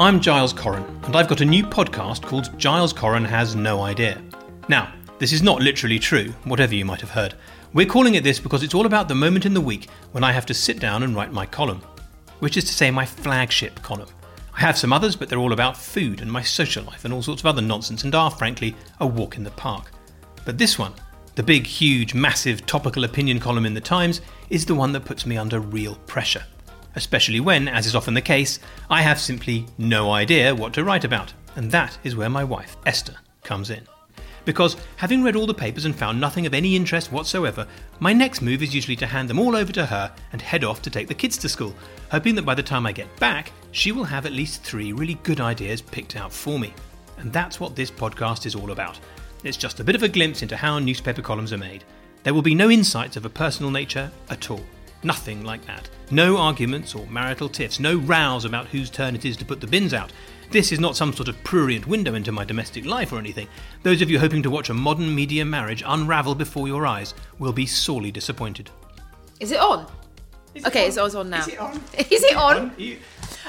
I'm Giles Coren, and I've got a new podcast called Giles Coren Has No Idea. Now, this is not literally true, whatever you might have heard. We're calling it this because it's all about the moment in the week when I have to sit down and write my column, which is to say, my flagship column. I have some others, but they're all about food and my social life and all sorts of other nonsense, and are, frankly, a walk in the park. But this one, the big, huge, massive topical opinion column in The Times, is the one that puts me under real pressure. Especially when, as is often the case, I have simply no idea what to write about. And that is where my wife, Esther, comes in. Because, having read all the papers and found nothing of any interest whatsoever, my next move is usually to hand them all over to her and head off to take the kids to school, hoping that by the time I get back, she will have at least three really good ideas picked out for me. And that's what this podcast is all about. It's just a bit of a glimpse into how newspaper columns are made. There will be no insights of a personal nature at all. Nothing like that. No arguments or marital tiffs, no rows about whose turn it is to put the bins out. This is not some sort of prurient window into my domestic life or anything. Those of you hoping to watch a modern media marriage unravel before your eyes will be sorely disappointed. Is it on? Is Okay, on? it's- it's on now. Is it on? Is it on? You-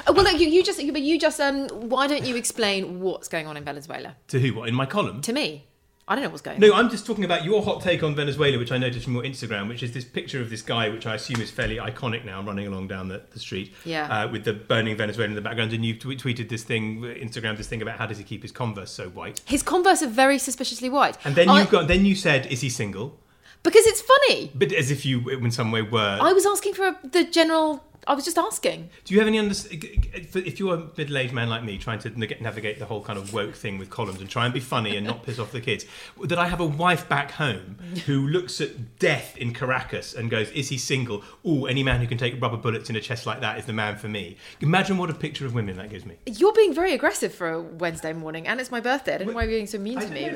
Oh, well, look, you, you just, but you just, um, why don't you explain what's going on in Venezuela To who? What? In my column? to me? I don't know what's going No, on. I'm just talking about your hot take on Venezuela, which I noticed from your Instagram, which is this picture of this guy, which I assume is fairly iconic now, running along down the, the street, Yeah. uh, with the burning Venezuela in the background. And you've tweeted this thing, Instagram, this thing about how does he keep his Converse so white? His Converse are very suspiciously white. And then I- you got, then you said, is he single? because it's funny. But as if you, in some way, were. I was asking for the general. I was just asking. Do you have any under? If you're a middle-aged man like me, trying to navigate the whole kind of woke thing with columns and try and be funny and not piss off the kids, that I have a wife back home who looks at death in Caracas and goes, "Is he single? Oh, any man who can take rubber bullets in a chest like that is the man for me." Imagine what a picture of women that gives me. You're being very aggressive for a Wednesday morning, and it's my birthday. I don't know why you're being so mean to me.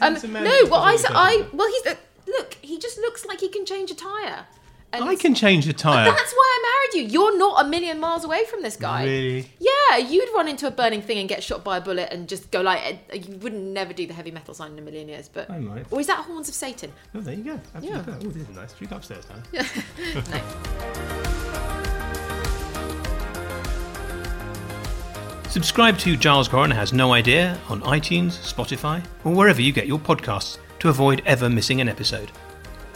Um, no, well, I, said I, well, he's look. He just looks like he can change a tire. I can change a tire. That's why I you. You're not a million miles away from this guy. Really? Yeah, you'd run into a burning thing and get shot by a bullet and just go like uh, you wouldn't never do the heavy metal sign in a million years. But I might. or is that horns of Satan? Oh, there you go. Absolutely. Yeah. Oh, this is nice. Should we go upstairs now? No. Subscribe to Giles Coren Has No Idea on iTunes, Spotify, or wherever you get your podcasts to avoid ever missing an episode,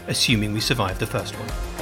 assuming we survive the first one.